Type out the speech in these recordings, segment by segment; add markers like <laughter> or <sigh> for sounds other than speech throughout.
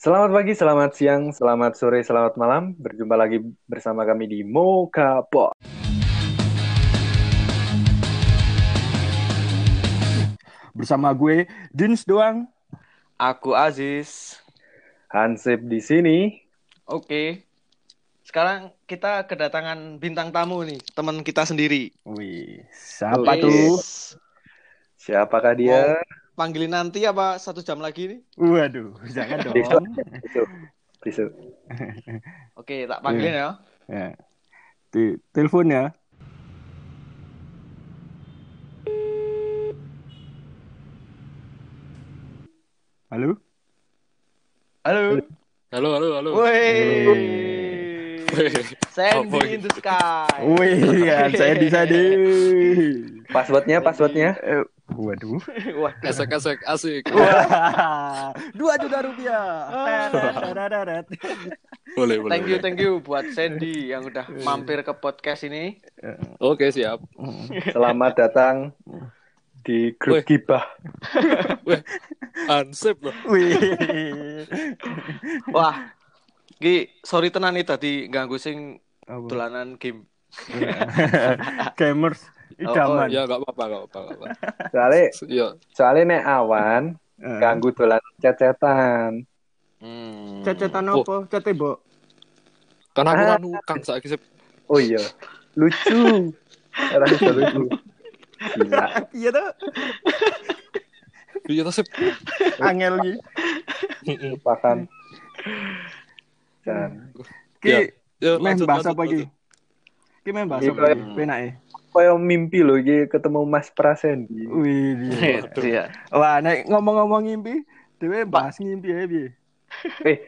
Selamat pagi, selamat siang, selamat sore, selamat malam. Berjumpa lagi bersama kami di Moka Po. Bersama gue Dins doang. Aku Aziz. Hansip di sini. Oke. Sekarang kita kedatangan bintang tamu nih, teman kita sendiri. Wih, siapa Wih. tuh? Siapakah dia? Panggilin nanti apa satu jam lagi nih? Waduh, jangan <laughs> dong. besok, besok. <laughs> Oke, tak panggilin ya. Ya. Di telepon ya. Halo? Halo. Halo, halo, halo. Woi. Sandy Apa in the sky. Wih, ya, saya di sana. Passwordnya, passwordnya. Eh, Waduh. <laughs> Wah, Esek-esek asik. <laughs> Dua juta rupiah. <laughs> Boleh, boleh. thank you, thank you buat Sandy yang udah mampir ke podcast ini. Oke, siap. Selamat datang di grup Wih. gibah. Wih, ansip loh. Wih. Wah, Ki, sorry tenan nih tadi ganggu sing Apa? dolanan game. Gamers Oh, idaman. Ya, nggak apa-apa, nggak apa-apa. <laughs> Soalnya, <laughs> Ya, soalnya nek awan Eh. ganggu dolan cecetan. Hmm. Cecetan Oh. apa? Cete, Mbok. kan aku Ah. kan kang saiki sip. Oh iya, lucu. <laughs> Rasanya lucu. Gila. Iya tuh, Iya tuh sip. angel iki. Mm-mm. Lupakan. Dan Ki, Ya, meh lanjut, bahas lanjut, apa iki? Ki meh bahas Ki, apa kayak- Penake. Kayak mimpi loh iki ketemu Mas Prasendi. Wih, iya. Iya. Wah, nek ngomong-ngomong ngimpi, dhewe bahas ngimpi ya piye? <laughs> Eh,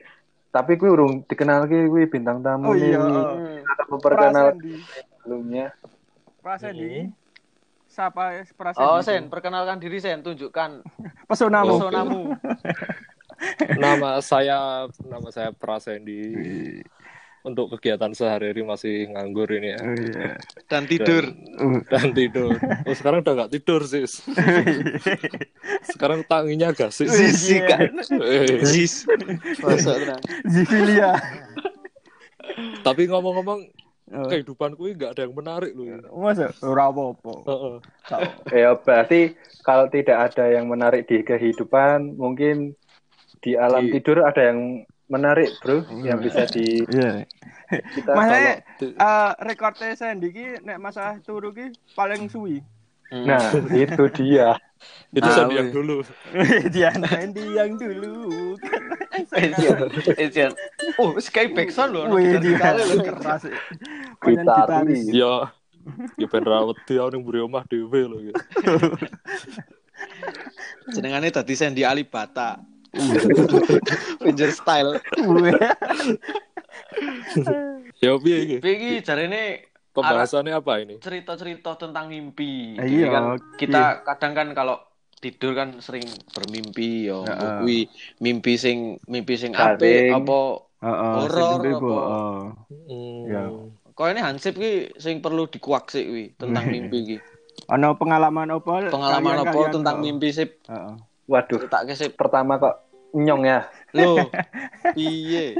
tapi gue urung dikenal ki gue bintang tamu Oh nih. iya. Hmm. Akan memperkenalkan Prasendi. sebelumnya. Prasendi. Hmm. Siapa ya Prasendi? Oh, Sen, perkenalkan diri Sen, tunjukkan <laughs> Pesonamu. Pesonamu. <laughs> Nama saya nama saya Prasendi. Untuk kegiatan sehari-hari masih nganggur ini ya. oh iya. dan tidur. Uh, Dan tidur. Oh, sekarang udah nggak tidur sih. <laughs> Sekarang tanginya. Sisi kan. Eh, Zis. Masuk tenang. Zifilia. Tapi ngomong-ngomong Oh. kehidupanku ini nggak ada yang menarik loh. ya. Masa ora apa-apa. Ya berarti kalau tidak ada yang menarik di kehidupan, mungkin di alam Di- tidur ada yang menarik, bro, yang bisa di Iya. kita Makanya Di- eh rekordnya Sandy ki nek masalah turu ki paling suwi. Hmm. Nah, itu dia. <laughs> Itu Ah, <laughs> Sandy yang dulu. Dia Sandy yang dulu. Edian. Oh, Sky Backsound loh. Wih, dia loh. keras. Gitaris. Ya, ya ben rawat dia ning mburi omah dhewe lho ya. Jenengane tadi Sandy Alibata. <laughs> Ranger style. <laughs> Ya piye iki? Pegi jarene Pembahasannya apa ini? cerita-cerita tentang mimpi. Jadi iya, kan iya. kita kadang kan kalau tidur kan sering bermimpi yo. Heeh. Kuwi mimpi sing mimpi sing apik apa Heeh, Horor apa? Hmm. Ya. kok ini Hansip ki sing perlu dikuak sih kuwi tentang mimpi ki. Ana pengalaman apa? Pengalaman apa tentang mimpi sip? Heeh. Waduh, Tak sip. pertama kok nyong ya. Loh. <laughs> Piye?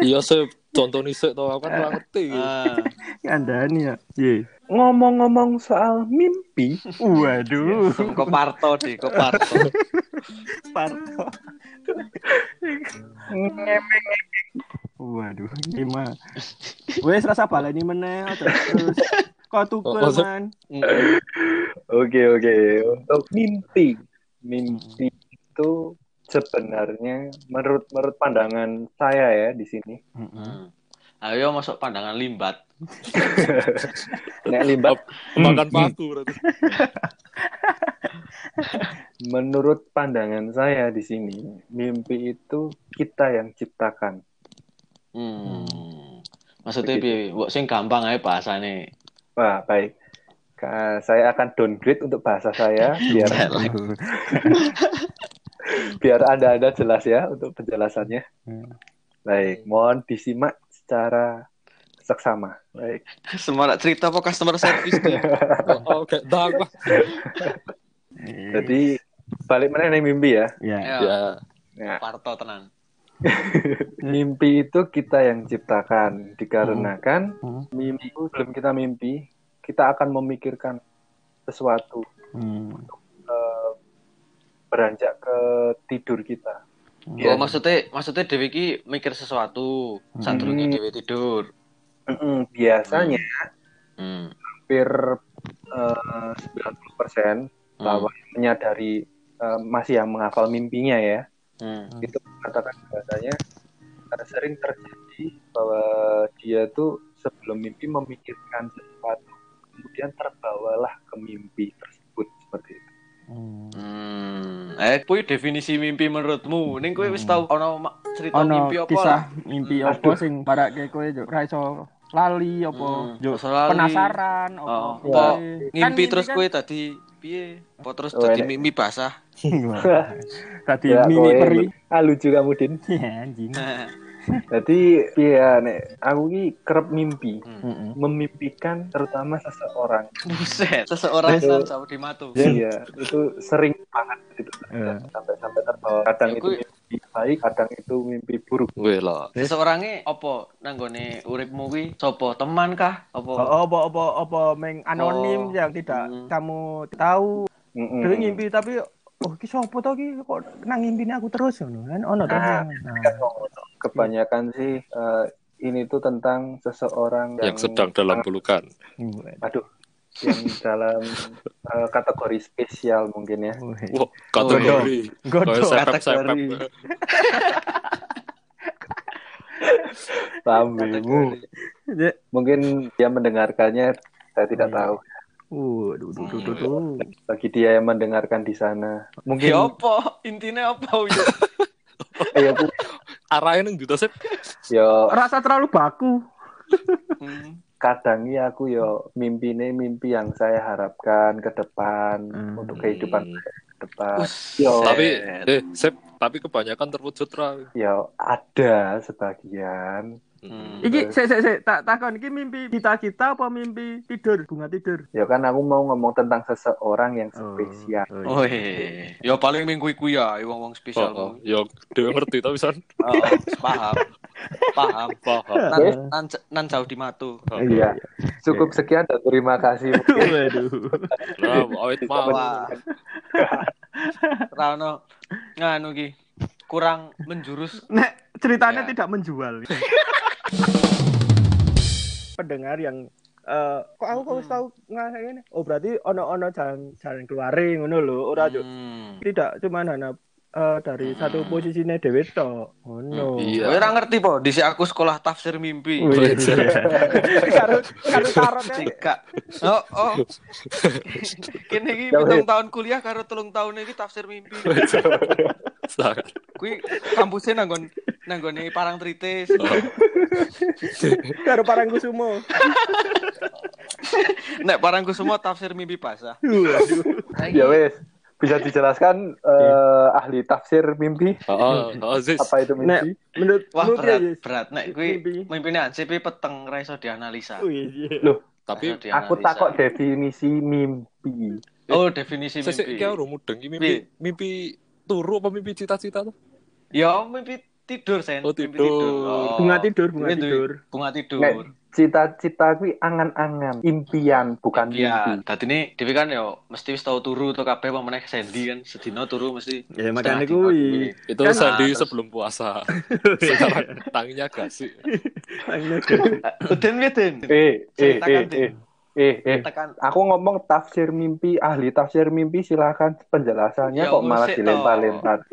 Iya sih, contoh nisik to aku kan ora ngerti. Ah, Kandani ya. Piye? Ngomong-ngomong soal mimpi, <laughs> Waduh. kok Parto deh, kok Parto. <laughs> Parto. ngemeng Waduh, gimana? Wes rasa baleni meneh terus kok tukel Oh, man. Oke oke untuk mimpi mimpi itu sebenarnya menurut menurut pandangan saya ya di sini Heeh. Hmm. Ayo masuk pandangan limbat. nek limbat Makan paku berarti. <laughs> menurut pandangan saya di sini mimpi itu kita yang ciptakan Hmm. Maksudnya Begitu. piye? Mbok sing gampang ae bahasane. wah baik saya akan downgrade untuk bahasa saya biar <laughs> biar anda anda jelas ya untuk penjelasannya Hmm. baik mohon disimak secara seksama baik <laughs> Semangat cerita apa customer service ki? <laughs> Oh, dak. Pak. jadi balik mana nih mimpi ya ya. Ya, Ya, Nah, Parto tenan. Mimpi itu kita yang ciptakan dikarenakan Hmm. mimpi itu sebelum kita mimpi kita akan memikirkan sesuatu Hmm. eh, beranjak ke tidur kita. Oh, Iya. maksudnya maksudnya Dewi ki mikir sesuatu Hmm. sadurunge Dewi tidur. Mm-mm, Biasanya Hmm. hampir eh, 90% Hmm. bahwa menyadari eh, masih yang menghafal mimpinya ya Hmm. itu mengatakan bahasanya karena sering terjadi bahwa dia tuh sebelum mimpi memikirkan sesuatu kemudian terbawalah ke mimpi tersebut seperti itu. Hmm. Hmm. Eh, kuwi definisi mimpi menurutmu? Ning kowe wis tau ana cerita Ono mimpi apa kisah mimpi Aduh. apa sing parake kowe yo ra iso lali apa Hmm, yo penasaran apa. Oh, apa kan ngimpi terus kan- kowe tadi piye? Apa terus dadi enek. mimpi basah? <laughs> Tadi <laughs> Ya, kowe- peri. Ah lucu kamu Din. <laughs> Ya anjing. Jadi iya nek aku ki kerep mimpi, Hmm. Heeh. memimpikan terutama seseorang. Buset, seseorang Itu- jauh di matu. Iya, itu sering banget gitu. Eh. Sampai sampai terbawa. Kadang Ya, itu mimpi baik, kadang itu mimpi buruk. Weh lah. Seseorangnya apa nanggone uripmu kuwi? Sopo teman kah? Apa? Oh, apa apa apa meng anonim Oh. yang tidak Hmm. kamu tahu. Mm-mm. Dhewe ngimpi tapi oh ki sapa to ki kok nang ngimpine aku terus ngono kan ono to. Nah, Nah. Kebanyakan sih eh, ini tuh tentang seseorang yang, Yang sedang dalam pelukan. aduh yang dalam eh, kategori spesial mungkin ya. Wah, kategori. Godok. Kategori. Lambemu. Ya. Mungkin dia mendengarkannya saya tidak Hmm. tahu. Uh. Bagi dia yang mendengarkan di sana, mungkin Ya apa? Intinya apa yo? eh, aku, <laughs> Arahnya nang juta sep. yo Rasa terlalu baku. Hmm. kadang ya aku yo mimpine mimpi yang saya harapkan ke depan Hmm. untuk kehidupan Hmm. ke depan. Buset. Yo, Tapi eh sep, tapi kebanyakan terwujud ra. yo ada sebagian. Hmm. Iki sik sik sik tak takon iki mimpi cita-cita apa mimpi tidur bunga tidur? Ya kan aku mau ngomong tentang seseorang yang Oh. spesial. Oh, iya. Ya paling minggu iku ya wong-wong spesial. Oh, oh. Ya, dewe ngerti tapi san. <laughs> Oh, paham. Paham. Paham. Nan, nan, nan jauh di matu. Oh. Iya. Cukup sekian dan terima kasih. <laughs> Waduh. Nah, awet. Rano nganu ki kurang menjurus. Nek ceritanya Ya. tidak menjual. <laughs> Pendengar yang eh kok aku kok wis tahu ngasih ini. Oh berarti ono-ono jalan jalan keluare ngono lho, ora Hmm. tidak cuman hanya eh, dari satu posisinya dewe tok. Ngono. Iya. Kowe ora ngerti po, dhisik aku sekolah tafsir mimpi. Wih, Karo karo tarotnya. Oh, oh. Kene iki pitung weh. tahun kuliah karo telung tahun iki tafsir mimpi. <laughs> Kuwi kampusnya nanggon nanggone parang tritis. <laughs> karo Parangkusumo. <laughs> Nek parangku semua tafsir mimpi basah. <laughs> Ya wes. Bisa dijelaskan eh, ahli tafsir mimpi Heeh, heeh, Zis. apa itu Nek mimpi? menurut Wah menurut berat, ya, berat. Nek kuwi Mimpi. mimpine ansip peteng ra iso dianalisa. Wih, iya. Loh, Tapi aku takut definisi mimpi. Oh, definisi sesek mimpi. iki ora mudeng mimpi mimpi turu apa mimpi cita-cita tuh? Ya mimpi tidur, Sen. Oh, Mimpi tidur. Oh. Bunga tidur, bunga duwe tidur. Bunga tidur. Nek cita-cita kuwi angan-angan, impian bukan Iya, mimpi. dadi ini Dewi kan yo mesti wis tau turu to kabeh apa meneh Sandy kan sedina turu mesti. Ya dina kuwi. Itu Kan- Sandi terus- sebelum puasa. <laughs> Sekarang tanginya gasik. Uden piye, Den? Eh, eh, Ceritakan, eh, Den. eh, eh, eh. Tekan Aku ngomong tafsir mimpi, ahli tafsir mimpi silahkan penjelasannya Ya, kok malah ngusik, dilempar-lempar. <laughs>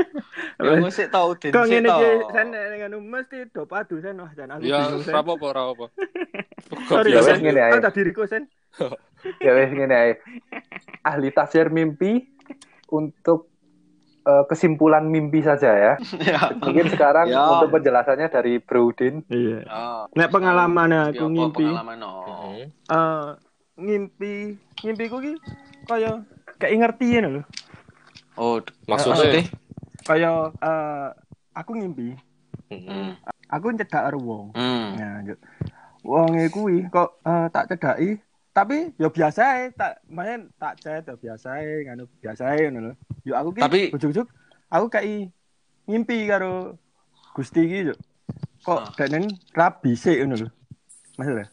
Ya gue sih tau Den Kok ngene iki sen dengan mesti do padu sen wah dan aku Ya, ora apa ora apa. <laughs> Sorry Ya, ya, ngene ae. Kan diriku sen. <laughs> ya wes ngene ae. Ahli tafsir mimpi untuk eh, kesimpulan mimpi saja ya. Ya. Mungkin sekarang Ya. untuk penjelasannya dari Bro Udin. Iya. Oh. Nek pengalaman Ya, aku apa ngimpi, Pengalaman no. Heeh. Ngimpi, ngimpiku ki kaya kayak ngerti ya lho. Oh, Maksudnya Kaya eh aku ngimpi, Heeh. Hmm. aku ncedak karo wong. Hmm. Nah, yo. Wonge kuwi kok eh, tak cedaki, tapi ya biasa ae, tak main tak chat ya biasa ae, ngono biasa ae ngono lho. Yo aku ki Tapi- ujug-ujug aku kayak ngimpi karo Gusti iki yo. Kok Ah. denen rabi sik ngono lho. Masalah.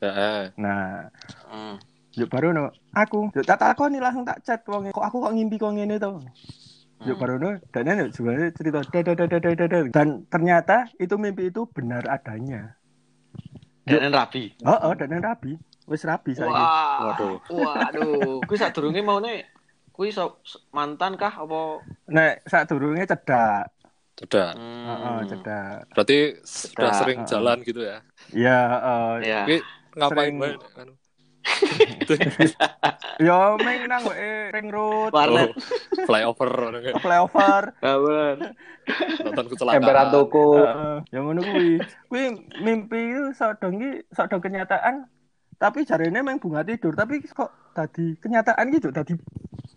Ya. Nah, Hmm. Yuk baru no, aku, yuk tak takoni langsung tak chat wong kok aku kok ngimpi kok ngene to. Yuk Hmm. baru no, dan yuk sebenarnya cerita dada dada dada dada dan ternyata itu mimpi itu benar adanya. Dan rabi. Oh, oh dan rabi, wis rabi saya. Wah. Waduh. Waduh. Kuwi sadurunge maune kuwi so, mantan kah apa? Nek saat turunnya cedak, Cedak. Hmm. oh, oh, cedak. Berarti sudah Cedak. sering Heeh. jalan gitu ya. Ya, oh, Ya. Tapi ngapain Sering. <laughs> yo meng nang wae ring road, Warnet. Oh, flyover <laughs> flyover, Kabar. nonton kecelakaan. Emperan toko. Heeh, yang ngono kuwi. Kuwi mimpi itu sadong ki sadong kenyataan. Tapi jarene memang bunga tidur, tapi kok tadi kenyataan gitu tadi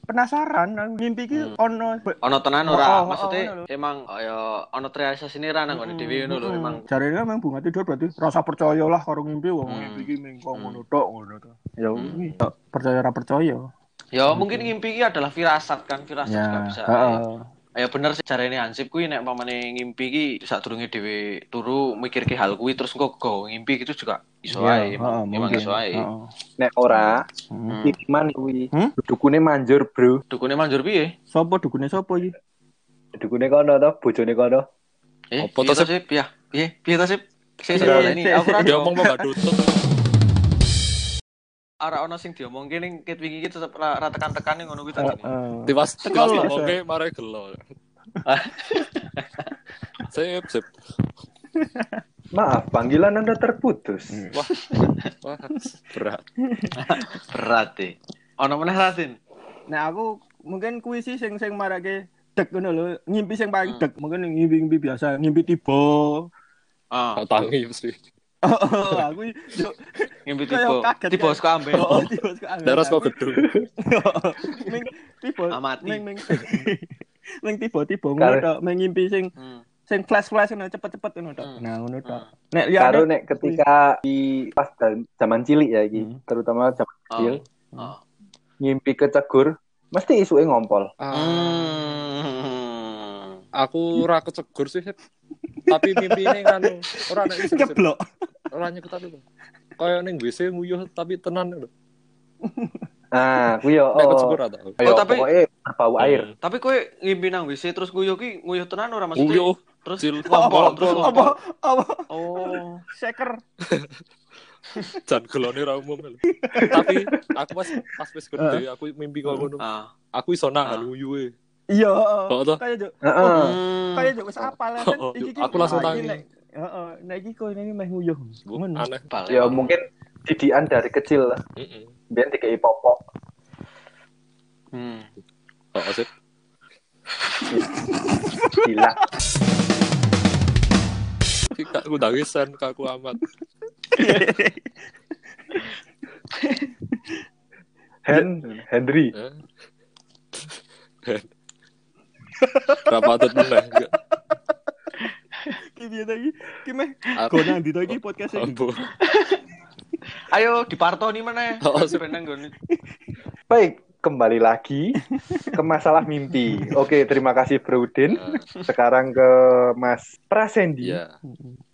penasaran nang mimpi ki Hmm. ono Ono tenan Oh, ora? oh, oh, Maksudnya ono lho. emang ya ono realisasi ini nang ngene dhewe ngono lho emang. jarene memang bunga tidur berarti rasa percaya lah karo mimpi wong Hmm. mimpi ki ming kok Hmm. ngono tok ngono to. Ya Hmm. percaya ora percaya. Ya mungkin ngimpi iki adalah firasat kan, firasat Ya, bisa. heeh. Ya bener sih jarene Hansip kuwi nek pamane ngimpi ki sadurunge dhewe turu mikirke hal kuwi terus engko go ngimpi gitu juga iso Ya, ae. heeh, Emang emang mungkin. iso ae. Heeh. Nek ora, Hmm. iman kuwi. Hmm? Dukune manjur, Bro. Dukune manjur piye? Sopo dukune sopo iki? Dukune kono to, bojone kono. Eh, piye to, Sip? Ya, piye? Piye to sip? Sik Iya, sik ini aku ora ngomong mau gak ora ono sing diomongke ning ket wingi iki tetep ra tekan-tekan ngono kuwi tadi. Tiwas Tekan tiwas lah, ngomongke marai gelo. <laughs> Sip, sip. Maaf, panggilan Anda terputus. Wah, wah, berat. <laughs> Berat deh. Ono meneh Rasin. Nah aku mungkin kuwi sih sing sing marake dek ngono lho, ngimpi sing paling Hmm. dek, mungkin ngimpi-ngimpi biasa, ngimpi tiba. Ah, tangi mesti. Oh, aku yo ngimpi kaget, Tiba kan? saka amben. oh, angin. Daras kok Aku- gedung. <laughs> Ming tiba Amati. ming ming ming tiba-tiba ngono tok, ming ngimpi sing Hmm. sing flash-flash ngono cepet-cepet ngono tok. Hmm. Nah, ngono tok. Hmm. Nek Karo liyane nek ketika di pas zaman cilik ya iki, terutama zaman kecil, Oh. ngimpi kecegur, mesti isuke ngompol. Ah, aku ora kecegur sih. Tapi mimpinya nganu, ora nek ngeblok. ora nyekutan itu. Kayak ning WC nguyuh tapi tenan lho. Ah, ku yo Nek oh, tau. ayo, Oh, tapi- berbau air. Tapi kowe ngimpi nang WC terus nguyuh ki nguyuh tenan ora maksudnya? Nguyuh, Terus ngompol terus Apa ngompol. apa Oh. shaker. <laughs> jan gelone ra umum. Tapi aku pas pas wis gede, aku mimpi kok ngono. Ah. Aku iso nahan Ah. nguyuhe. Iya, Oh, toh? kayak jo Heeh. Hmm. kayak jo wis apal kan Oh, iki ki. aku langsung tangi. Heeh, nek iki kok ini meh nguyuh. Aneh. Balik. Ya mungkin didikan dari kecil lah. Heeh. Biar dikei popok. Hmm. Oh, sip. Gila. Iki gak ku dawisan kaku amat. Hen Henry. Eh. Rapatet meneh. Ki piye to iki? Ki meh Aku go nang ndi to iki podcast iki? ambo. Ayo dipartoni meneh. Oh, sip. Peneng nggon. Baik, kembali lagi ke masalah mimpi. Oke, terima kasih Bro Udin. Nah, Sekarang ke Mas Prasendi. Iya,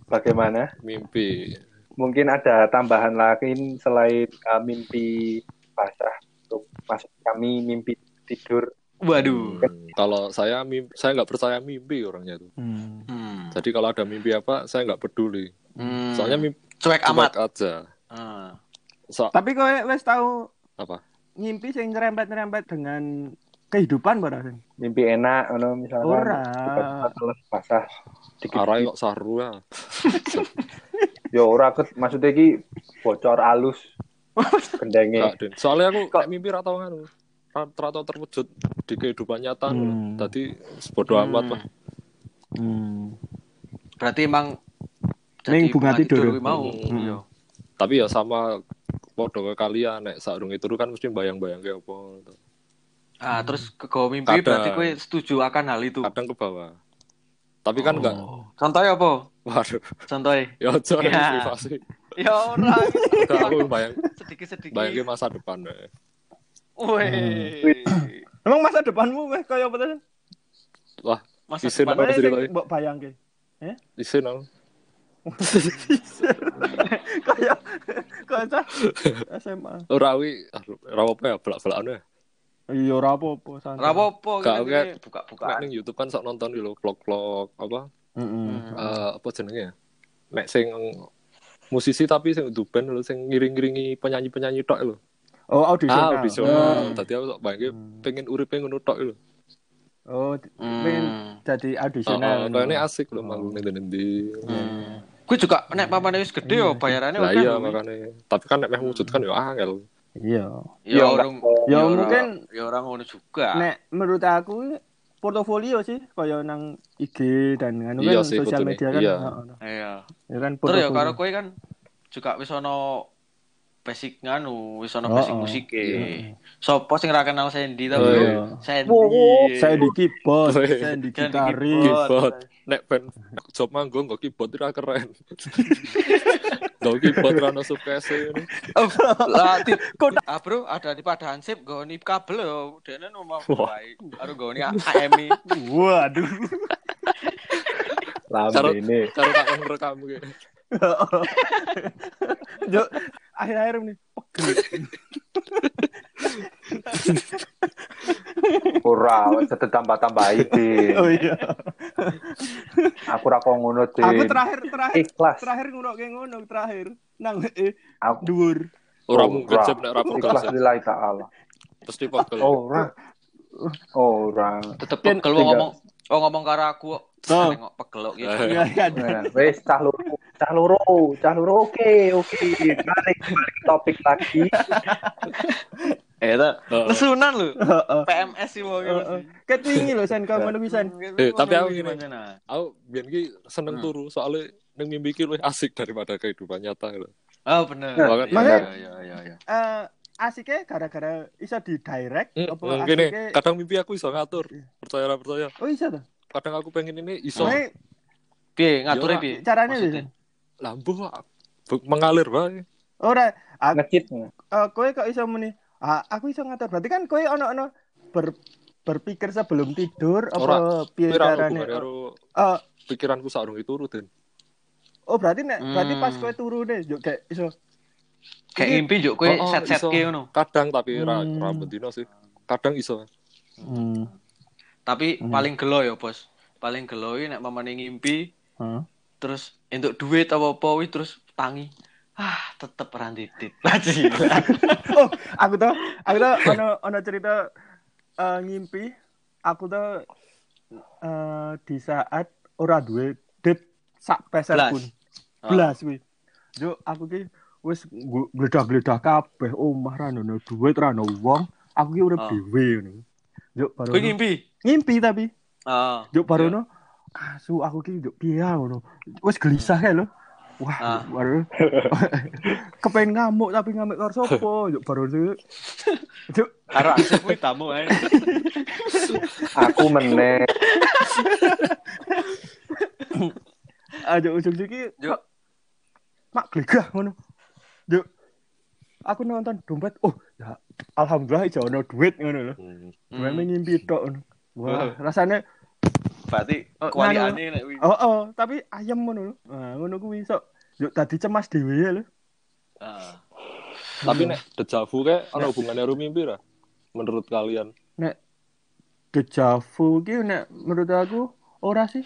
Bagaimana? mimpi. Mungkin ada tambahan lain selain uh, mimpi basah untuk masuk kami mimpi tidur. Waduh. Kalau saya mimpi, saya nggak percaya mimpi orangnya tuh. Hmm. Hmm. Jadi kalau ada mimpi apa, saya nggak peduli. Hmm. Soalnya mimpi cuek cuek amat. aja. Ah. So, Tapi kowe wis tahu apa? ngimpi sing nyerempet-nyerempet dengan kehidupan barang. Mimpi enak, ono misalkan. Ora. Terus basah. Dikit Arai kok saru ya. <laughs> Ya ora ket maksudnya ki bocor alus. Den. Soalnya aku Kok- kayak mimpi ratau kan. Ratau terwujud di kehidupan nyata. Hmm. Tadi sebodoh Hmm. amat lah. Hmm. Berarti emang Ning bunga tidur. kuwi mau. Hmm. Iya. Tapi ya sama podo ke kalian nek saurung itu kan mesti bayang-bayang kayak apa. gitu. Ah, terus ke mimpi Kadang. berarti kowe setuju akan hal itu. Kadang ke bawah. Tapi kan enggak. Oh. Contohnya apa? Waduh. Contohnya. Ya aja Ya. privasi. Ya ora. Enggak aku bayang Sedikit-sedikit. bayangin masa depan. eh. Wih. <clears throat> Emang masa depanmu weh kaya apa tuh? Wah, Masa Isin depan apa ceritanya? sing mbok bayangke? Isin aku. <laughs> Kayak cah SMA. Ora wi, ora apa ya belak-belakane. Iya ora apa-apa santai. Rapopo Gak, gitu gak. iki buka-buka. Nek ning YouTube kan sok nonton dulu vlog-vlog apa Heeh. eh, apa jenenge ya? Nek sing musisi tapi sing du band lho sing ngiring-ngiringi penyanyi-penyanyi tok lho. Oh, audisional. Ah, audisional. Hmm. Dadi aku sok bayangke pengen uripe ngono tok lho. Oh, Hmm. pengen jadi audisional. kayaknya asik lho manggung ning ndi. Hmm. Gue juga nek papane wis gede yo bayarannya Lah akeh iya makane. Tapi kan nek meh wujudkan ya angel. Iya. Ya Ya, orang Ya, ora- mungkin ya orang ngono juga. Nek menurut aku portofolio sih kaya nang IG dan anu Iya kan sosial media kan. Iya. Iya. Ya kan Terus ya portofolio. karo kowe kan juga wis ono basic nganu, wis ono Oh, basic oh. musik Iya. Sopo sing ra kenal Sandy Oh, tapi iya. Sandy. Saya di keyboard, di gitaris. Keyboard. Nek band job manggung kok keyboard ora keren. <laughs> Gak keyboard ra ono sukese ini. Oh, lah tip. Ah, Bro, ada di pada Hansip goni kabel yo. Dene nomor wae. Karo goni AMI. Waduh. Lambe Karo- ini. Karo tak rekam ki. <laughs> Jo, akhir-akhir ini pegel. Ora, wis tambah-tambah iki. Oh iya. Aku ra kok ngono. Aku terakhir terakhir ikhlas. terakhir ngono kayak ngono terakhir nang eh Aku dhuwur. Ora Oh, mungkin ora. jeb nek ra pegel. ikhlas lillahi ta'ala. Pasti pegel. Ora. Ora. Tetep pegel ngomong oh ngomong karo aku kok. Oh. Nengok pegel kok gitu. Iya iya. Nah, wes cah loro, cah loro, cah loro oke, oke. Balik balik topik lagi. <laughs> Eh, ta. Heeh. Lesunan lho. Heeh. PMS sih wong Heeh. Ket wingi lho Sen kau ngono pisan. Eh, tapi aku gini. gini. Aku biyen ki seneng Hmm. turu soalnya ning mimpi ki luwih asik daripada kehidupan nyata lho. Oh, bener. Iya, makanya- iya, iya, iya. Eh asiknya gara-gara iso di direct Hmm, apa hmm, gini, asiknya kadang mimpi aku iso ngatur. Percaya ora percaya. Oh iso tuh. Kadang aku pengen ini iso. Makanya Piye ngaturnya Yo, piye? caranya Maksudnya? Bu- mengalir bae. Ora, Ngecit. eh, kowe kok iso muni? Ah, aku iso ngatur. Berarti kan kowe ono-ono ber, berpikir sebelum tidur apa piye carane? karo Eh, pikiranku saurunge turu Den. oh berarti nek berarti pas Hmm. kowe turu deh, yo kayak iso. Kayak ngimpi juk kowe Oh, oh, set-set iso. ke ngono. Kadang tapi ora Hmm. ora bendino sih. Kadang iso. Hmm. Tapi Hmm. paling gelo ya, Bos. Paling gelo iki nek mamane ngimpi Hah? Terus entuk duit apa-apa wih terus tangi. Ah, tetep ra titit. Laji. oh, aku tuh, aku tuh ono ono cerita eh, ngimpi. Aku tuh eh, di saat ora duwe dit sak peser pun. Oh. Blas kuwi. Yo aku ki wis gu- gledah-gledah kabeh omah ra ono duit ra ono wong. Aku ki urip Oh. dhewe ngono. Yo baru Kowe ngimpi? ngimpi tapi Ah. yo baru no asu aku ki yo piye ngono. Wis gelisah kae lho. Wah, Ah. baru <laughs> kepengen ngamuk tapi ngamuk karo sapa? Yo baru yo yo Karo asik kuwi tamu ae. Aku meneh. aja ujung-ujung ki Yo. kok mak glegah ngono. Yo aku nonton dompet. Oh, ya alhamdulillah ijo ono duit ngono lho. Hmm. Gue Hmm. ngimpi tok ngono. Wah, Oh. Berarti Oh, kualiane nek kuwi. oh, oh, tapi ayam ngono lho. Nah, ngono kuwi sok yo tadi cemas dhewe ya lho. Ah. Tapi nek dejavu kayak ana hubungannya karo mimpi ra? Menurut kalian? Dejavu ki nek menurut aku ora sih.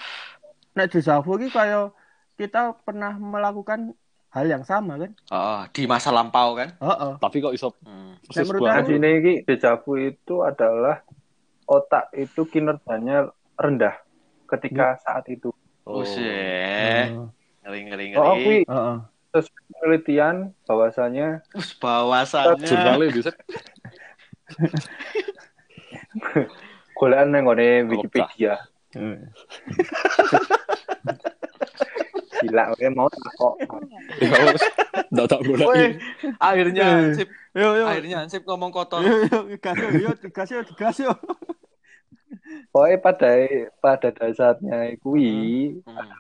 Nek dejavu ki kaya kita pernah melakukan hal yang sama kan? Oh, di masa lampau kan? Heeh. Tapi kok iso Hmm. persis menurut aku- iki dejavu itu adalah otak itu kinerjanya rendah ketika saat itu. Oh. Buset. Heeh. Ngeri ngeri Oh, ngeri. kuwi Heeh. sesuai penelitian bahwasanya Us bawasannya. Jurnalnya bisa <laughs> golekan nang ngone Wikipedia. <laughs> Gila, oke mau kok. ya wes. Ndak tak Woi, goleki. akhirnya Eh. Hansip, Yo yo. akhirnya Hansip ngomong kotor. Yo yo digas yo, yo digas yo, digas yo. Pokoknya pada pada dasarnya kuwi Hmm.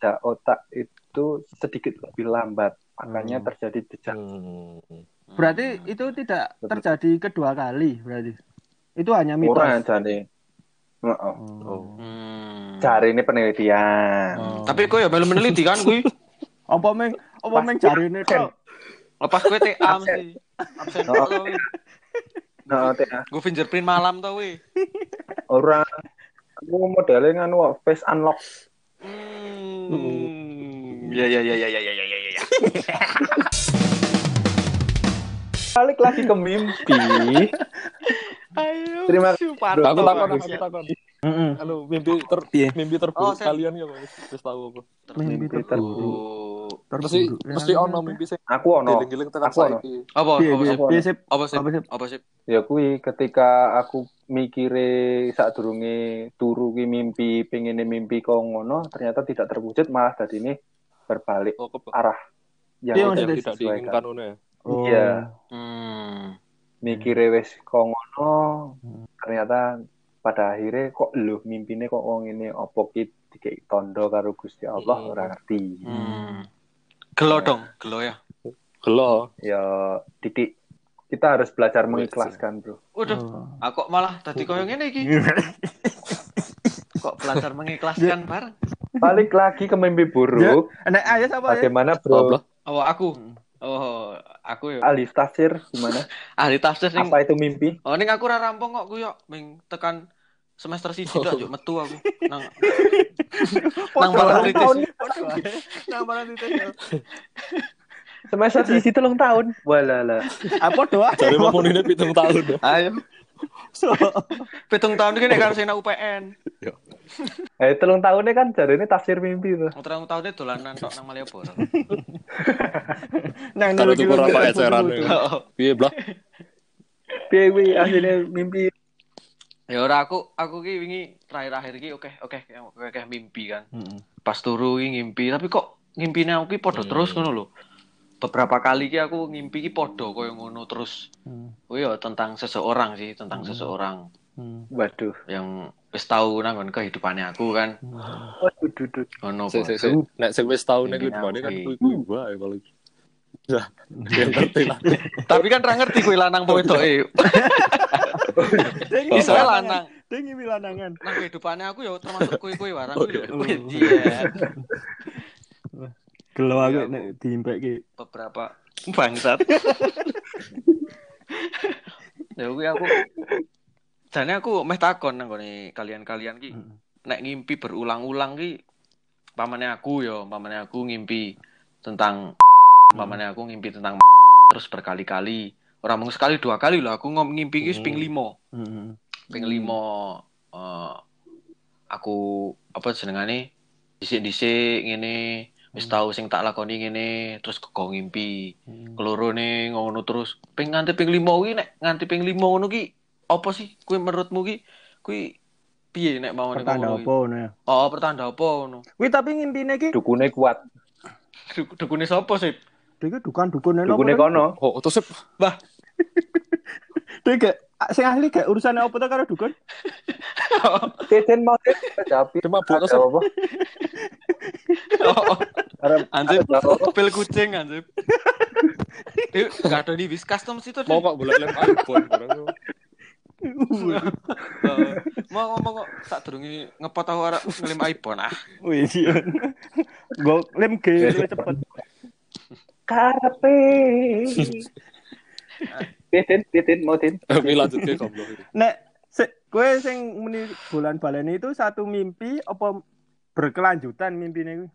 ya, otak itu sedikit lebih lambat, makanya Hmm. terjadi jejak. Hmm. Berarti itu tidak terjadi kedua kali berarti. Itu hanya mitos. jane. Heeh. Oh. Hmm. Cari ini penelitian. Oh. Tapi kok ya melu meneliti kan kuwi. <laughs> apa meng apa meng jarine tok. Lepas gue TA mesti. Absen. Nah, teh Gue fingerprint malam tau weh. Orang aku modelnya nganu face unlock. Hmm. Ya ya ya ya ya ya ya ya. ya. <laughs> Balik lagi ke mimpi. Ayo. Terima kasih. Aku takut. aku takut Heeh. Anu, mimpi ter Piye? mimpi terburuk Oh, kalian ya, Mas? Wis tahu apa? Mimpi terburuk. Mesti mesti ono mimpi sing Aku ono. giling-giling tekan Aku ono. saiki. Apa? Apa sih? sip? Apa sih? Apa sih? Apa sih? Ya kuwi ketika aku mikire sadurunge turu ki mimpi pengene mimpi kok ngono ternyata tidak terwujud malah tadi ini berbalik Oh, arah yang Iya, tidak yang tidak diinginkan ngono ya. Oh. Iya. Hmm. mikire wis kok ngono Hmm. ternyata pada akhirnya kok lho mimpine kok wong ini opo ki dikei tondo karo Gusti Allah Hmm. ora ngerti Hmm. Gelo dong, gelo ya. Gelo. ya titik kita harus belajar mengikhlaskan bro Waduh, Oh. aku malah tadi koyo ngene iki. <laughs> Kok belajar mengikhlaskan bareng? balik lagi ke mimpi buruk Nek ayah siapa ya? bagaimana bro blah. Oh, aku. Oh, aku ya. alif tafsir gimana <laughs> Ahli tafsir ning apa itu mimpi Oh, ning aku ora rampung kok ku yo ming tekan semester siji tok yo metu aku. <laughs> Nang nang malam kritis. Nang malam kritis. semester situ telung tahun walala Apa doa? Jare mau ini pitung tahun. Ayo. So, Pitung tahun iki nek karo sing nang UPN. eh telung tahunnya kan jadi ini tafsir mimpi tuh Terang tahunnya dolanan tok nang Malioboro. <laughs> nang Kalau nulu tuku kilo- apa eceran ya. Piye, Blah? piye kuwi akhirnya mimpi Ya ora aku aku ki wingi terakhir-akhir ki oke oke oke oke mimpi kan. Pas turu ki ngimpi tapi kok ngimpine aku ki padha terus ngono lho. Beberapa kali ki aku ngimpi ki padha koyo ngono terus. Hmm. Oh iya tentang seseorang sih, tentang seseorang Hmm. waduh yang wis tahu nang kehidupannya aku kan. waduh duduk Ngono. Nek sing wis tau Mimpi kuwi kan aku. kuwi wae paling. Ya, dia ngerti lah. <laughs> Tapi kan ra ngerti kuwi lanang apa wedoke. <laughs> Iso lanang. Ding ini lanangan. Nang kehidupannya aku ya termasuk kuwi-kuwi warang Oh, kuwi iya. <laughs> Gelo aku aku. nek diimpek ki. beberapa bangsat. <laughs> ya kuwi aku jane aku meh takon nang kalian-kalian ki Mm. nek ngimpi berulang-ulang ki pamane aku ya pamane aku ngimpi tentang pamane aku ngimpi tentang terus berkali-kali orang mung sekali dua kali loh aku ngom ngimpi ki ping Hmm. limo Mm-mm. ping limo eh, aku apa jenengane dhisik-dhisik ngene wis tau sing tak lakoni ngene terus kok ngimpi. Mm. keloro nih ngono terus. Ping nganti ping limo ki nek nganti ping limo ngono ki apa sih kuwi menurutmu ki? Kuwi piye nek mau Pertanda apa ngono ya? oh pertanda apa ngono? Kuwi tapi ngimpine ki? Dukune kuat. Duk- dukune sapa sih iki dukan-dukan dukune kono. Oh, terus <laughs> sip. Dek sing ahli gak urusan apa to karo dukun? <laughs> Teten mau tapi Dia terus sip. apa oh, Ada- anjir pil kucing anjir Eh, gak ada di Whiskas tuh situ <laughs> Mau kok boleh lem iPhone barang lu. mau ngomong kok tak durungi ngepot aku ora ngelim iPhone ah Wih, iya. Go lem ge luwih cepet. Teten, teten, mau tin. <laughs> Tapi lanjut ke goblok. Nek se, kowe sing muni bulan baleni itu satu mimpi apa berkelanjutan mimpine kuwi?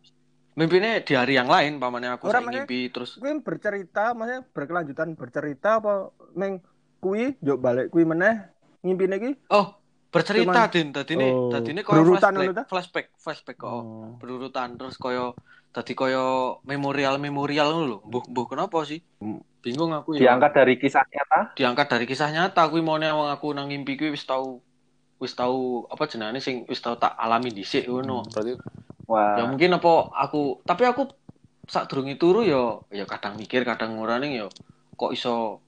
mimpinya di hari yang lain pamannya aku Ora, sing maksudnya- ngimpi terus Kuwi bercerita, maksudnya berkelanjutan bercerita apa meng kuwi yo balik kuwi meneh ngimpine ki? oh bercerita Cuman- din tadi nih Oh, tadi nih koyo berurutan flashback flashback flashback kok Oh. berurutan terus koyo tadi koyo memorial memorial lho mbuh mbuh kenapa sih Hmm. bingung aku ya Diangkat dari kisah nyata. diangkat dari kisah nyata kuwi mau wong aku nang ngimpi kuwi wis tau wis tau apa jenenge sing wis tau tak alami dhisik ngono Berarti Wah. ya mungkin apa aku tapi aku sak durunge turu ya ya kadang mikir kadang ngurane ya kok iso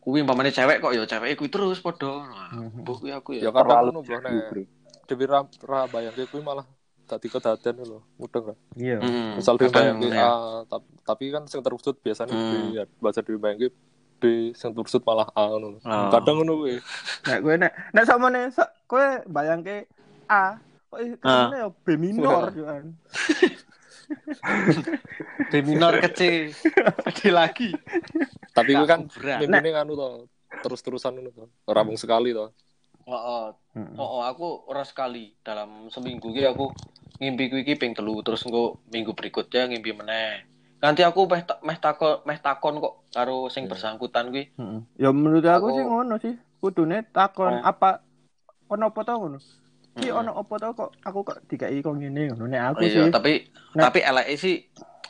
kuwi umpamane cewek kok ya cewek kuwi terus padha nah, Mhm. mbuh kuwi aku ya ya kadang ngono bro nek Dewi ra, ra bayangke kuwi malah dadi kedaden lho. Mudeng kan. Iya. Hmm, Misal kadang, bayangke tap- tapi kan sing terwujud biasanya Hmm. Dewi ya, baca Dewi bayangke B, sing tursut malah A ngono. Oh. Kadang ngono kuwi. Nek kowe nek nek samane so, kowe bayangke A, kok Ah. ini ya B minor yo kan. <laughs> D minor kecil. Pede lagi. Tapi kuwi kan mimpine nganu to, terus-terusan ngono to. Ora mung sekali to. Oh, oh, Heeh. oh, oh, aku ora sekali dalam seminggu ki aku ngimpi kuwi ki ping telu terus engko minggu berikutnya ngimpi meneh. Nanti aku meh ta- meh takon meh takon kok karo sing Hmm. bersangkutan kuwi. Heeh. Ya menurut aku, Aku- sih ngono sih. Kudune takon Oh. apa ono apa to ngono. Ki ono apa to kok aku kok dikai kok ngene ngono. Nek aku Oh, iya, sih. tapi Nah. tapi LE sih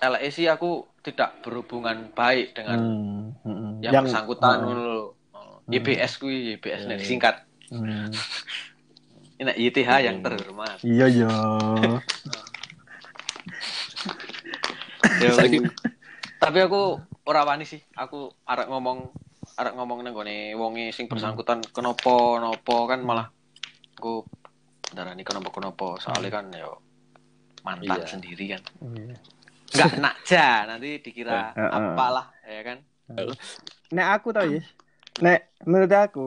LE sih aku tidak berhubungan baik dengan Hmm, heeh. yang, bersangkutan Heeh. ngono lho. Hmm. YBS kuwi, YBS nek Hmm. disingkat. Hmm. <laughs> Ini YTH yang Hmm. terhormat. Iya ya. Ya, Saiki- tapi aku ora wani sih. Aku arek ngomong arek ngomong nang gone wonge sing bersangkutan kenapa nopo kan malah aku darani kenapa kenapa soalnya kan yo mantan Iya. sendiri kan. Iya. Enggak nakja nanti dikira Heeh. apalah ya kan. Nek aku tau ya. Nek menurut aku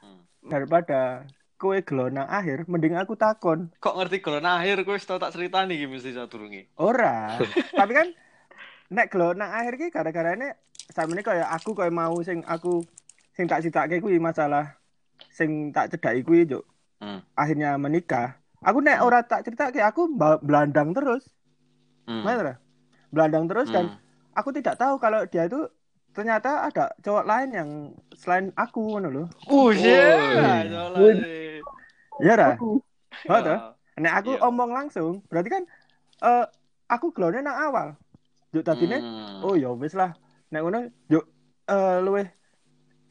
Hmm. daripada kowe gelo nang akhir mending aku takon. Kok ngerti golon akhir kowe wis tau tak ceritani iki mesti sadurunge. Ora. <laughs> Tapi kan nek gelo nang akhir ki gara-garane samene kaya aku kaya mau sing aku sing tak citake kuwi masalah sing tak cedaki kuwi juk. Hmm. Akhirnya menikah. Aku nek ora tak ceritake aku ba- belandang terus. Hmm. Mana ora? Belandang terus dan Hmm. aku tidak tahu kalau dia itu ternyata ada cowok lain yang selain aku ngono lho. Oh, Woi. iya. Iya? Aku. Oh, toh? Nek aku Iya. omong langsung, berarti kan eh aku glone nang awal. Juk dadine Hmm. oh ya wis lah. Nek ngono juk eh luwih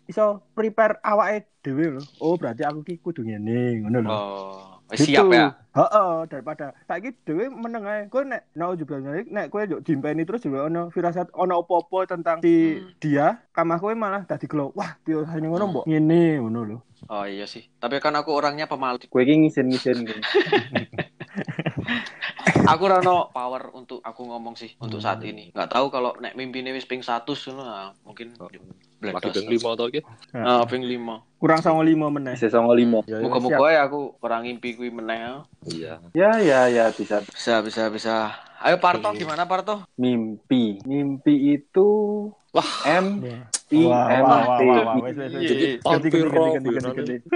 iso prepare awake dhewe lho. Oh, berarti aku ki kudu ngene, ngono lho. Oh, siap ya. Heeh, daripada saiki dhewe meneng ae. Kowe nek nek juga nek kowe juk dimpeni terus juga ono firasat ono apa-apa tentang si Hmm. dia, kamah kowe malah dadi gelo. Wah, dia hanya ngono Hmm. mbok ngene ngono lho. Oh iya sih. Tapi kan aku orangnya pemalu. Kowe iki ngisin-ngisin gitu. <laughs> Aku rano power untuk aku ngomong sih untuk saat Hmm. ini. Nggak tahu kalau nek mimpine wis ping 100 ngono nah, mungkin Lagi bledos. ping 5 to iki. Ah, ping 5. Kurang 95 meneh. Bisa songo limo. Ya, ya, Muga-muga ya aku orang ngimpi kuwi meneh. Iya. Ya ya ya bisa Bisa bisa bisa. Ayo Parto gimana Parto? mimpi. Mimpi itu Wah. M. I M. Iya. Ganti, ganti, ganti, ganti. <laughs>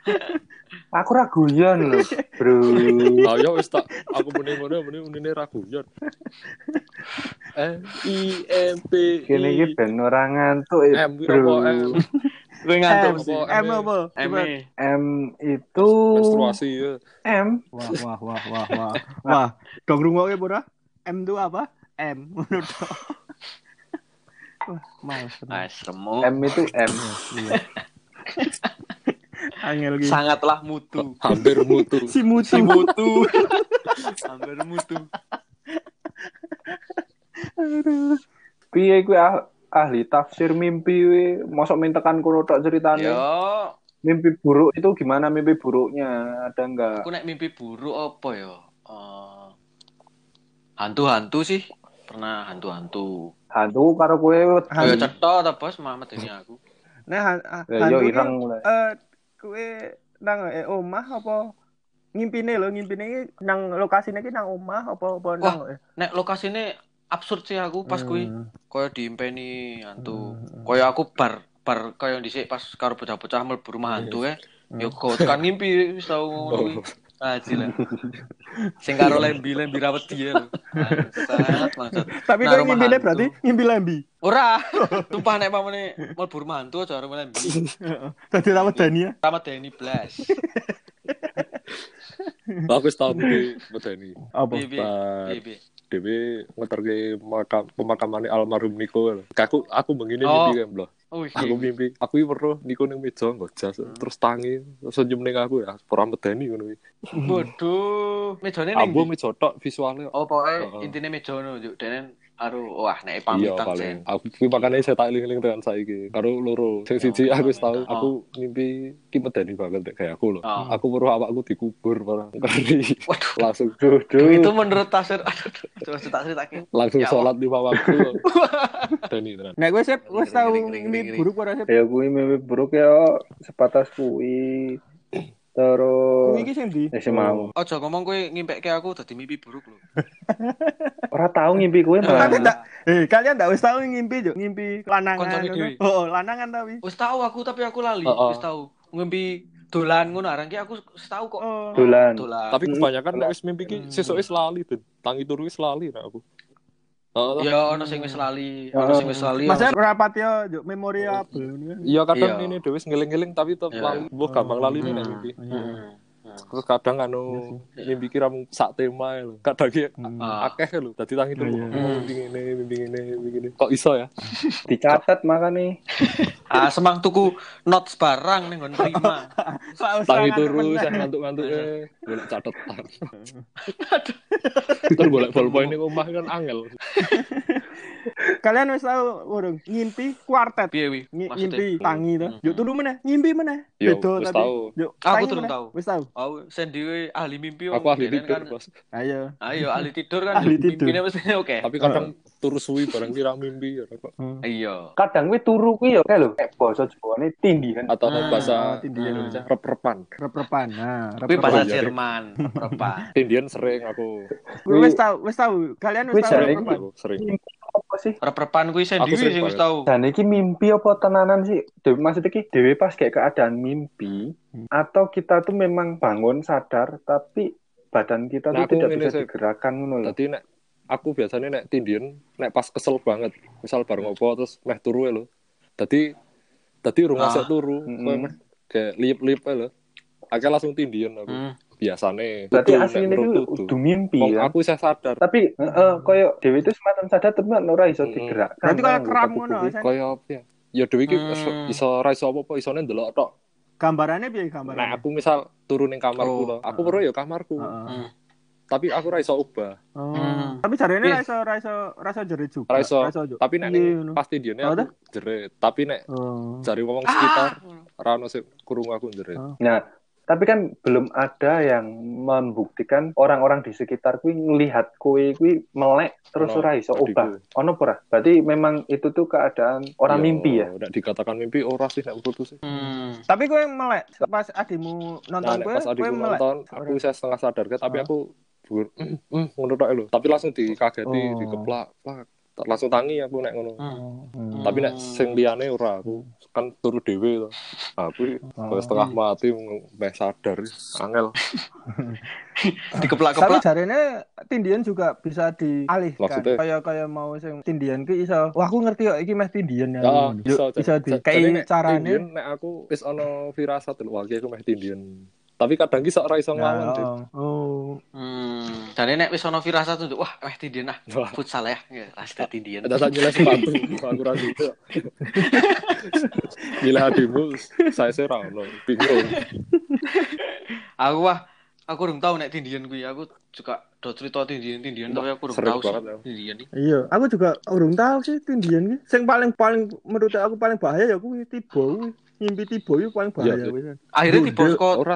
<laughs> Aku raguyan loh, Bro. <laughs> Ah ya wis tak aku muni ngono muni unine ra guyon. <laughs> M I M P Kene iki ben ora ngantuk, eh, apa Bro. M? Gue ngantuk M, sih. M apa? M. Coba. M itu Menstruasi ya. M Wah, wah, wah, wah, wah. Wah, dong rungokke pura? M itu apa? M. Menurut. Wah, males. Mas, remu. M itu M. Iya. <laughs> Angel gitu. Sangatlah mutu. Hampir mutu. <laughs> Si mutu. Si mutu. <laughs> Hampir mutu. Piye kuwi ah- ahli tafsir mimpi we mosok mintekan kono tok ceritane. Yo, Mimpi buruk itu gimana mimpi buruknya? Ada enggak? aku nek mimpi buruk apa ya? Eh, hantu-hantu sih. Pernah hantu-hantu. Hantu karo kowe Hantu. cetok ta bos Muhammad ini aku. Nah, yo hantu ki, ireng mulai. eh kowe nang eh, omah apa ngimpine lho ngimpine nang lokasine iki nang omah apa apa nang eh? Nek lokasine absurd sih aku pas kuwi. Hmm. Kaya diimpeni hantu. Hmm. Kaya aku bar bar kaya dhisik pas karo bocah-bocah mlebu rumah hantu ya. Hmm. Yo kok tekan ngimpi wis tau ngono Aji lah. <laughs> Sing karo lembi-lembi rawet dia. Tapi ngimpine hantu. berarti ngimpi lembi. Ora, <laughs> tumpah nek pamane mlebu rumah hantu aja karo lembi. Heeh. <laughs> Dadi rawat Dani ya. Sama Denny Blas. Wis tau muni medeni. Apa? Dewi ngeterke makam pemakamannya almarhum Niko. Aku aku begini Oh. mimpi kan, Bro. Oh Aku iya. mimpi, aku weruh Niko ning meja nggo jas terus tangi terus senyum ning aku ya, ora medeni ngono kuwi. Bodoh. Mejane ning Ambo meja tok visualnya. Oh, pokoknya Heeh. intine meja ngono, Juk. Denen Aduh, wah nek Iya pamitan paling. Jen. Aku kuwi makane saya tak eling-eling tekan saiki. Karo loro. Sing siji aku wis tau aku mimpi ki medeni banget kayak aku loh. Oh. Aku weruh awakku dikubur parah. Waduh. Langsung duh. Itu menurut tafsir aduh, coba tak ceritake. langsung Ya sholat lima waktu. <laughs> Deni tenan. Nek gue sip Ngeri, wis tau mimpi buruk ora sip. Ya kuwi mimpi buruk ya sebatas kuwi. Terus Kuwi iki sing ndi? ya sih mau. Ojo ngomong kowe ngimpekke aku dadi mimpi buruk lho. <laughs> Ora tahu ngimpi Tapi malah. ndak eh kalian ndak wis tau ngimpi juk, ngimpi lanangan. Oh, oh, lanangan tapi. Wis tahu aku tapi aku lali, Oh, oh. wis tahu. Ngimpi dolan ngono arang ki aku tahu kok. Oh. Dolan. Tapi kebanyakan nek wis mimpi ki sesuk wis lali. Tangi turu wis lali nek aku. Heeh. Ya ono sing wis lali, ono sing wis lali. Maksudnya ono- rapat yo juk memoriable kan. Iya kadang Iya. ini dhewe wis ngeling-ngeling tapi tetep Iya. lali. Gampang lali nih nek Hmm. mimpi. Hmm. Terus kadang anu mimpi kira sak tema lho. Kadang ki Hmm. Ah. akeh lho. Dadi tangi turu. Iya. Oh, Mimpi ngene, mimpi ngene, mimpi ngene. Kok iso ya? <laughs> Dicatat makane. <laughs> Ah, semang tuku notes barang ning nggon prima. Sak Tangi turu, meneh. saya ngantuk-ngantuk eh <laughs> golek catetan. Terus golek ballpoint ning omah kan angel. Kalian wis tau urung ngimpi kuartet. Piye wi? Ngimpi tangi to. Hmm. Yuk turu meneh, ngimpi meneh. Yo, Beda tapi. Aku turun tau. Wis tau. Aku sendi we ahli mimpi. Aku ahli tidur, kan- Bos. Ayo. Ayo ahli tidur kan. <laughs> Ahli tidur. Mimpine mesti <laughs> oke. Tapi kadang turu suwi bareng kira mimpi ya kok. Iya. Kadang kuwi turu kuwi ya kayak lho, kayak basa Jawane tindihan. Atau Hmm. bahasa tindihan. Indonesia rep-repan. Rep-repan. Nah, Kuwi bahasa Iya, Jerman, apa? Tindian sering aku. Wis tau, wis tau. Kalian wis tau rep-repan. Sering. Apa sih? Rep-repan kuwi Aku sering sing wis tau. Dan iki mimpi apa tenanan sih? Dewi maksudnya ki Dewi pas kayak keadaan mimpi atau kita tuh memang bangun sadar tapi badan kita Nah, tuh aku tidak bisa sih. digerakkan ngono lho. Tadi nek aku biasanya nek tindian nek pas kesel banget. Misal bareng opo terus meh turu lho. Tadi tadi urung Ah. turu. Meh kayak liep-liep ae lho. Akeh langsung tindian aku. Hmm. Biasane. Berarti nek menurutku tuh. udah mimpi ya. aku saya sadar. Tapi heeh koyo Dewi itu semacam sadar tapi ora iso Mm-mm. digerakkan. Berarti kalau Nang kram ngono. Kaya apa ya? Ya dhewe iki Hmm. iso- iso ra iso apa-apa, isone ndelok tok. Gambarannya piye Nek gambarannya? aku misal turu ning kamarku Oh. Aku perlu ya kamarku. Heeh. Hmm. Tapi aku ra iso ubah. Oh. Hmm. Tapi jarene Iya. ra iso ra iso ra iso jerit juga. Ra iso. juk. Tapi nek pasti diene Oh, aku jerit. Tapi nek Oh. jari wong Ah! sekitar ra ono sing kurung aku jerit. Oh. Nah, tapi kan belum ada yang membuktikan orang-orang di sekitar kuwi ngelihat kue kuwi melek terus ora iso kuwi. Ono apa ora? Berarti memang itu tuh keadaan orang Yo, mimpi ya. Nek dikatakan mimpi ora sih nek menurutku sih. Hmm. Tapi kowe melek pas adimu Nah, nonton nek kowe, pas adikku melek. nonton, aku saya setengah sadar kan, tapi Ah. aku dhuwur, mm, mm, ngono tok lho. Tapi langsung dikageti, Oh. dikeplak, plak. Langsung tangi aku nek ngono. Hmm. Tapi nek sing liyane ora aku kan turu dhewe to. Aku Oh. oh. setengah mati meh sadar angel. <laughs> Tapi Dikeplak-keplak. jarene tindian juga bisa dialihkan. Maksudnya? Kayak kayak mau sing tindian ki iso. Wah, aku ngerti kok iki meh tindian ya. Ya, Yuk, bisa iso di kayak carane. nek aku wis ono firasat lho, wah iki aku meh tindian. Tapi kadang ki sok ora iso nglawan. Nah, oh. Hmm. Jadi nek wis ono firasat untuk wah meh tindian ah. Wah. Futsal ya. Ya, ras tindian. Ada tak nyeles sepatu, aku ra gitu. Gila hatimu, saya ra ono, bingung. Aku wah aku urung tahu nek tindian kuwi. Aku juga do cerita tindian-tindian tapi aku Sering tahu sih ya. tindian. Iya, aku juga urung tahu sih tindian ki. Sing paling paling menurut aku paling bahaya ya kuwi tiba kuwi. Ngimpi tiba itu paling bahaya Iya. Akhirnya tiba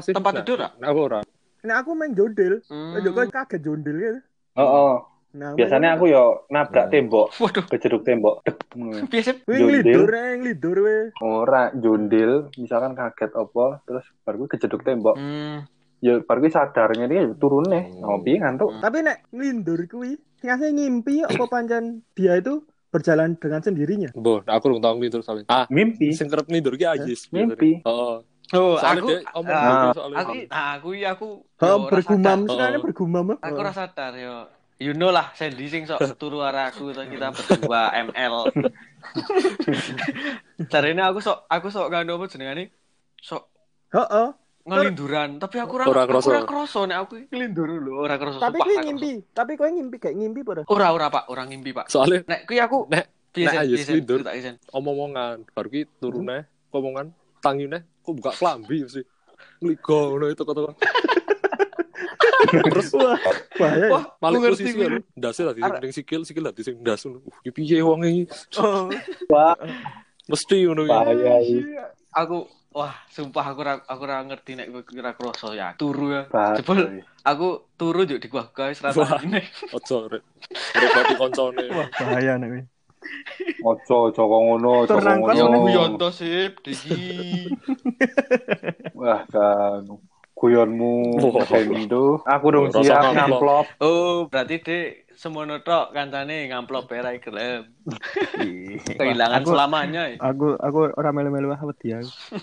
sih. tempat tidur ah? Aku ora. Nah, aku main jodel. Hmm. Kaget jondel gitu. Oh, oh. Nah, biasanya aku yo nabrak Hmm. tembok, Waduh, kejeduk tembok. Dek. Hmm. <laughs> biasa Wih, Jondel. ngelidur, eh, ngelidur, weh. Ora jondil, misalkan kaget apa, terus baru gue kejeduk tembok. hmm. Ya baru sadarnya dia turun nih, Hmm. ngopi ngantuk. Tapi nek ngelindur kuwi, ngasih ngimpi apa pancen dia itu berjalan dengan sendirinya. Boh, aku urung tau ngintur soalnya. Ah, Mimpi, sing kerep ngindur ki Ayis. mimpi. Heeh. Oh, Soalnya aku omong ah, gitu soalnya. aku nah, aku aku Ha, yo ora bergumam, Oh. bergumam. ah. Aku ora sadar yo. You know lah, Sandy sing sok turu arah aku kita berdua <laughs> ML. Caranya aku sok aku sok gak apa jenengane sok Heeh. ngelinduran, tapi aku ora Ora aku kroso. ora kroso nek aku ngelindur lho, ora kroso Tapi kuwi kroso. ngimpi, tapi kowe ngimpi kayak ngimpi pada. Ora ora Pak, ora ngimpi Pak. Soalnya Nek kuwi aku Nek- piye nek Sen? Ayus Piye, Sen? lindur. Ceritake, Sen. omong-omongan, baru ki turune omongan tangine kok buka klambi sih. Ngligo ngono itu kata Terus Wah, bahaya. ya. Wah, aku ngerti ya lu. Ndase tadi ning sikil, sikil tadi sing ndas ngono. Uh, iki piye wong iki? Oh, Wah, Mesti ngono bahaya iki. Aku wah, sumpah aku ra, aku ra ngerti nek kowe kira kroso ya. Turu ya. Jebul aku turu juk di gua guys rata Wah. ini. Ojo rek. Rebati koncone. wah bahaya nih. Ojo, ojo kok ngono, ojo kok kono. ngono. guyon to sip, Diki. <laughs> Wah, kan guyonmu. Nintendo. Aku dong siap ngamplop. Oh, berarti Dek semono tok kancane ngamplop berai gelem. <laughs> Kehilangan Aku- selamanya. ya. Aku aku ora melu-melu ah wedi aku. <laughs>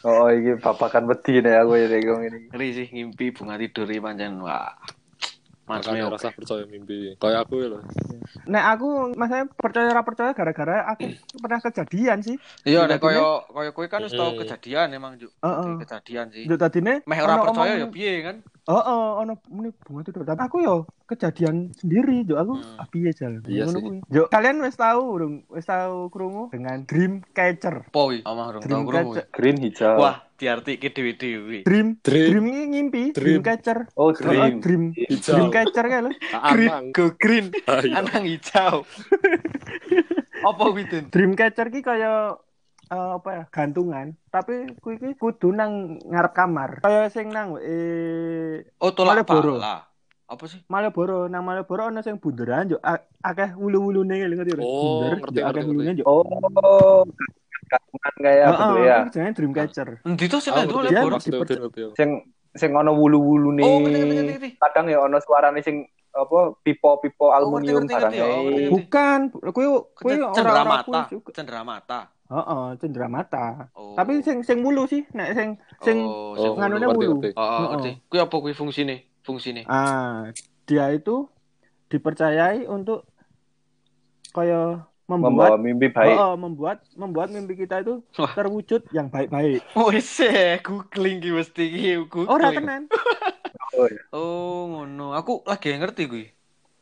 Oh, iki babakan wedi nek aku ini kong ini. Ngeri sih ngimpi bunga tidur pancen wah. Makanya rasa percaya mimpi. Kayak aku ya lho. Nek aku masanya percaya ora percaya gara-gara aku pernah kejadian sih. Iya, nek koyo koyo kowe kan wis tau kejadian emang juk. Heeh. Kejadian sih. Yo tadine Meh ora percaya ya piye kan? Heeh, ono muni bunga tidur. Tapi aku yo kejadian sendiri, yo aku Hmm. ah piye jal. Iya sih. Yo kalian wis tahu urung wis tahu krungu dengan dream catcher. Po iki, omah tau Dream krungu. catcher. Green hijau. Wah, diartike dhewe-dhewe. Dream Dream. dream ini ngimpi, dream, Dream. catcher. Oh, Heeh, dream. dream Hijau. dream catcher kae lho. Green, Anang. go green, Ayo. anang hijau. <laughs> Apa Din? Dream catcher ki kaya eh, apa ya gantungan tapi kuwi ki kudu nang ngarep kamar kaya sing nang eh Oh, tolak bala. Apa sih? Malioboro nang Malioboro ana sing bunderan yo akeh wulu-wulune ngerti lho. Oh, Bunder, ngerti, yo akeh ngerti, wulunya yo Oh, gantungan kayak Heeh, bentuk ya. itu jenenge dream catcher Endi to sing nang ngerti, Malioboro? ngerti, ngerti, ngerti. Sing sing ono wulu-wulune. Oh, ngerti ngerti ngerti. ngerti. Kadang ya ono suarane sing apa pipo-pipo aluminium ngerti, barang ngerti, oh, kae. ngerti. bukan kuwi kuwi ora Cendera ora mata, cendera mata. Heeh cendera mata Oh. tapi sing sing wulu sih nek sing sing oh, Oh, sing nganune ngerti, wulu. ngerti. Oh, oh, Heeh. ngerti. Kuwi apa kuwi fungsine? Fungsine. ah dia itu dipercayai untuk kaya Membawa membuat mimpi baik. Oh, oh, membuat membuat mimpi kita itu terwujud yang baik-baik. <laughs> Wes eh, googling ki mesti ki googling. Ora tenan. <laughs> Oh, ya. Oh, ngono. Aku lagi ngerti kuwi.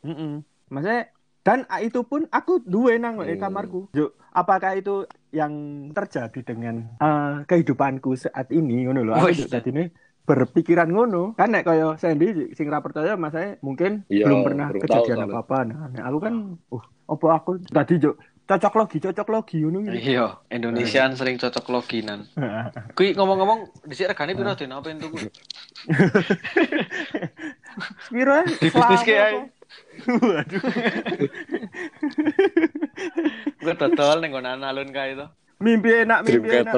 Heeh. Maksudnya dan ah, itu pun aku duwe nang eh, Hmm. kamarku. Yo, apakah itu yang terjadi dengan eh, kehidupanku saat ini ngono lho. Aku yo dadine berpikiran ngono. Kan nek kaya Sandy sing ra percaya masanya mungkin Iya, belum pernah belum tahu kejadian soalnya. apa-apa. Nah, nek aku kan uh apa aku tadi yo cocok logi cocok logi ngono gitu. Iya, Indonesian sering cocok loginan. Kuwi ngomong-ngomong dhisik regane piro Den apa entuk kuwi? <laughs> Piro ya? Waduh. Gue dodol ning nggon alun kae to. Mimpi enak, mimpi enak.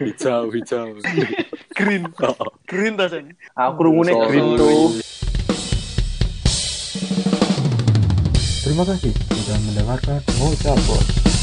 hijau, hijau. Green. Oh, Green ta Sen. Aku rungune Sorry. green tuh. Terima kasih sudah mendengarkan Ngocapot.